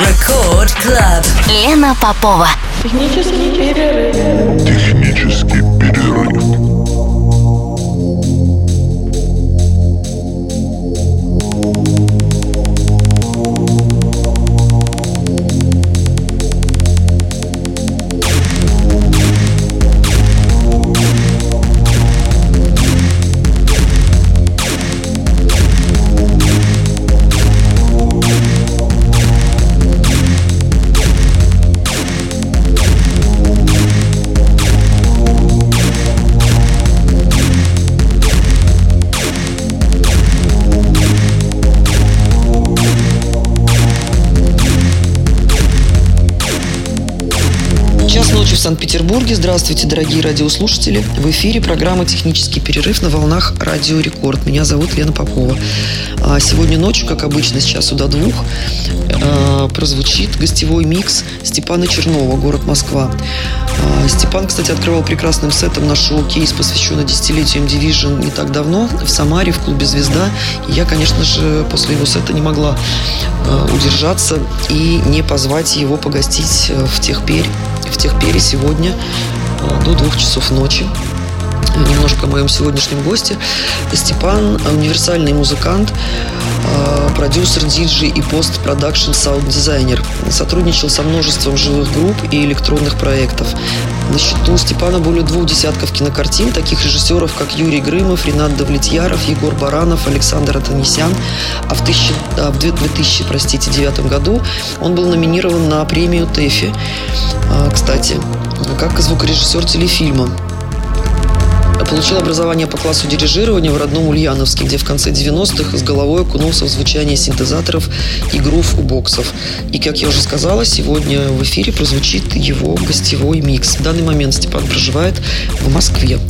Record Club. Лена Попова. Технический перерыв. Технический Санкт-Петербурге. Здравствуйте, дорогие радиослушатели. В эфире программа «Технический перерыв» на волнах «Радио Рекорд». Меня зовут Лена Попова. А Сегодня ночью, как обычно, с часу до двух, э, прозвучит гостевой микс Степана Чернова, город Москва. А, Степан, кстати, открывал прекрасным сетом наш шоу-кейс, посвященный десятилетию M-Division не так давно, в Самаре, в клубе «Звезда». И я, конечно же, после его сета не могла э, удержаться и не позвать его погостить э, в Техперь, в Техпере сегодня до двух часов ночи. Немножко о моем сегодняшнем госте. Степан – универсальный музыкант, э, продюсер, диджей и постпродакшн саунд-дизайнер. Сотрудничал со множеством живых групп и электронных проектов. На счету Степана более двух десятков кинокартин, таких режиссеров, как Юрий Грымов, Ренат Давлетьяров, Егор Баранов, Александр Атанесян. А в, 1000, а в 2000 простите, девятом году он был номинирован на премию ТЭФИ, а, кстати, как звукорежиссер телефильма. Получил образование по классу дирижирования в родном Ульяновске, где в конце 90-х с головой окунулся в звучание синтезаторов и грув у боксов. И, как я уже сказала, сегодня в эфире прозвучит его гостевой микс. В данный момент Степан проживает в Москве.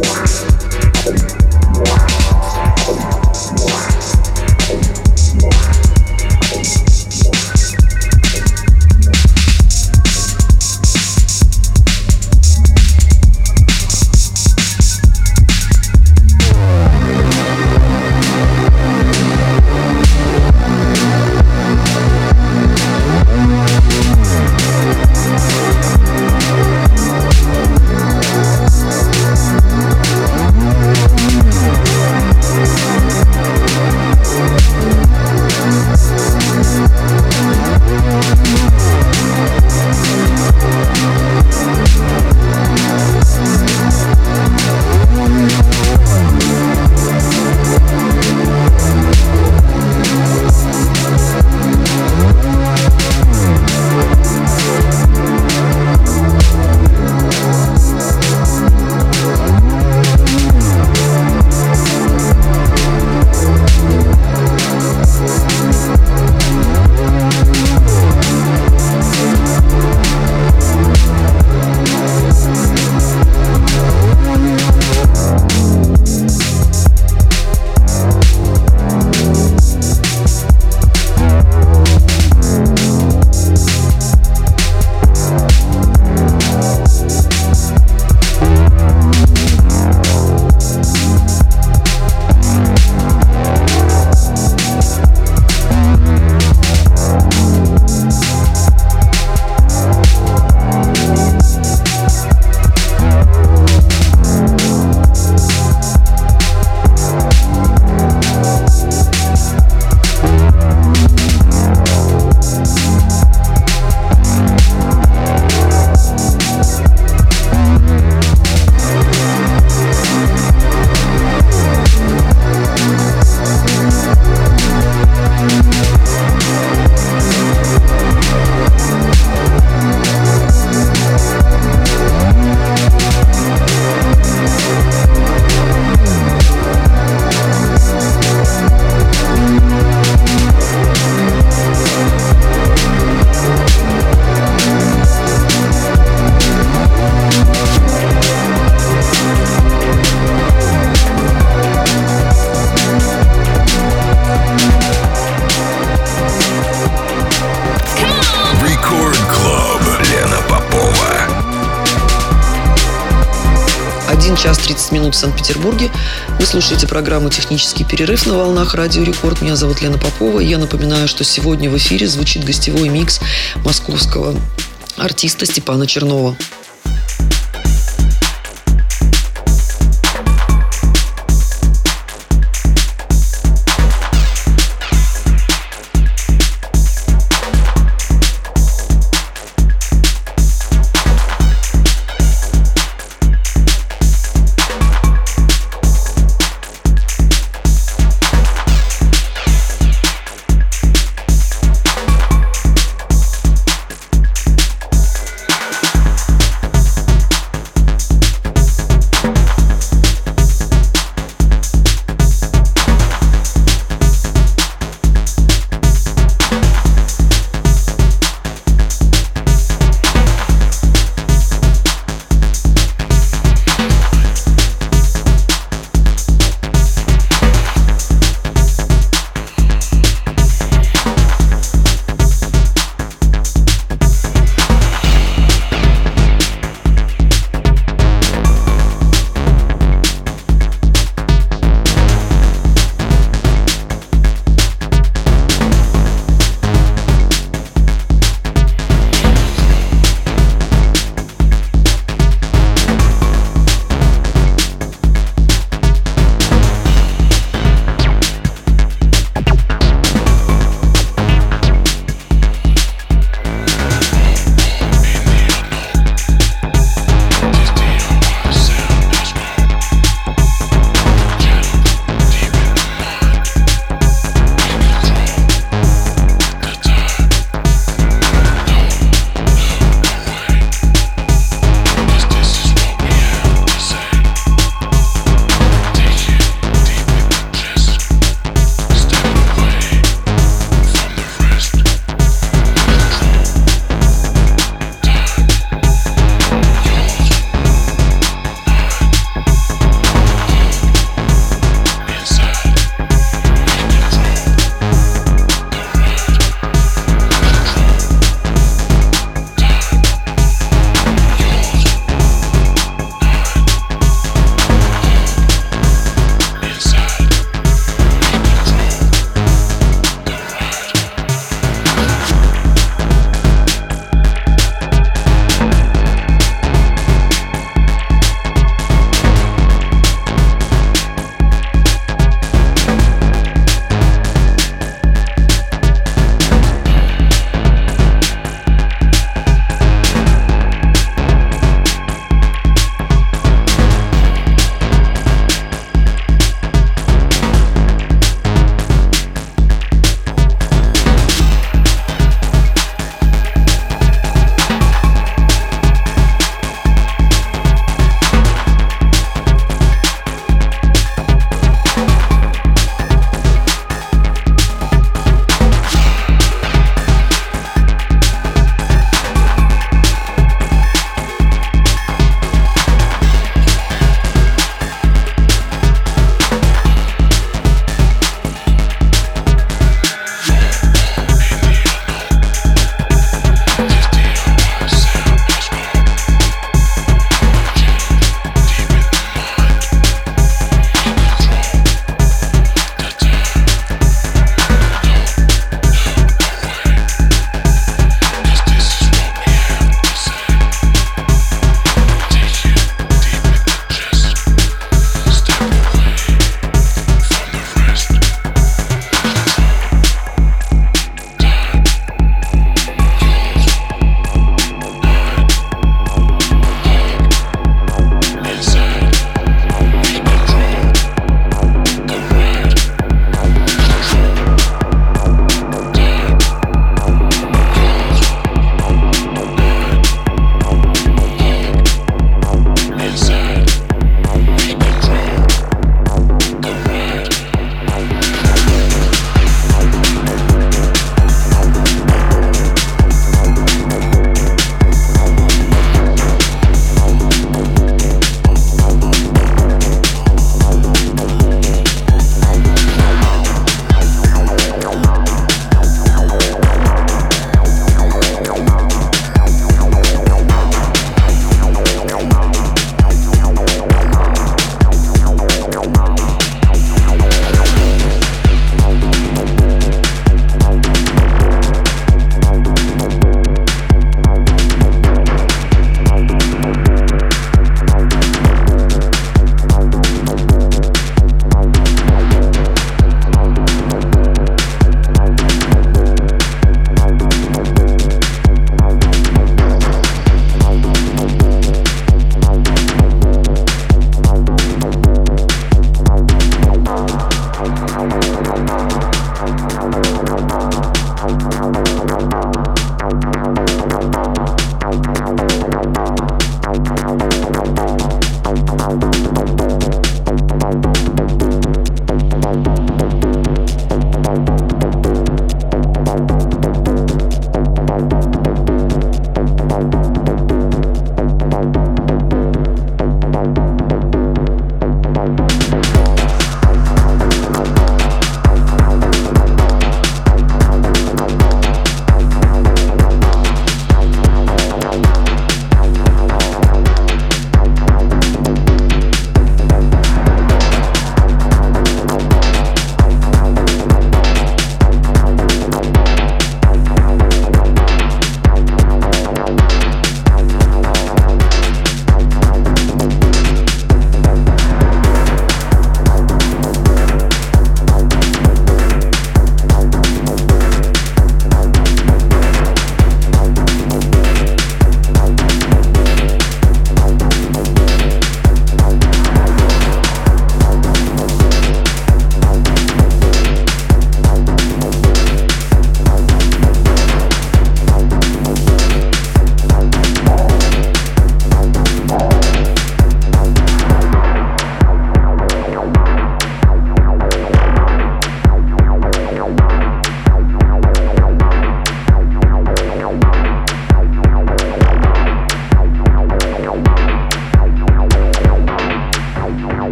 Música Санкт-Петербурге. Вы слушаете программу «Технический перерыв» на волнах Радио Рекорд. Меня зовут Лена Попова. Я напоминаю, что сегодня в эфире звучит гостевой микс московского артиста Степана Чернова.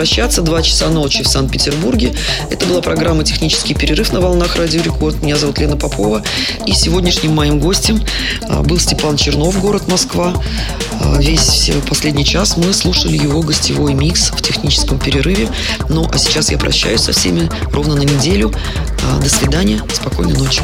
Прощаться. Два часа ночи в Санкт-Петербурге. Это была программа «Технический перерыв» на волнах Радио Рекорд. Меня зовут Лена Попова. И сегодняшним моим гостем а, был Степан Чернов, город Москва. А, весь последний час мы слушали его гостевой микс в техническом перерыве. Ну, а сейчас я прощаюсь со всеми ровно на неделю. А, до свидания. Спокойной ночи.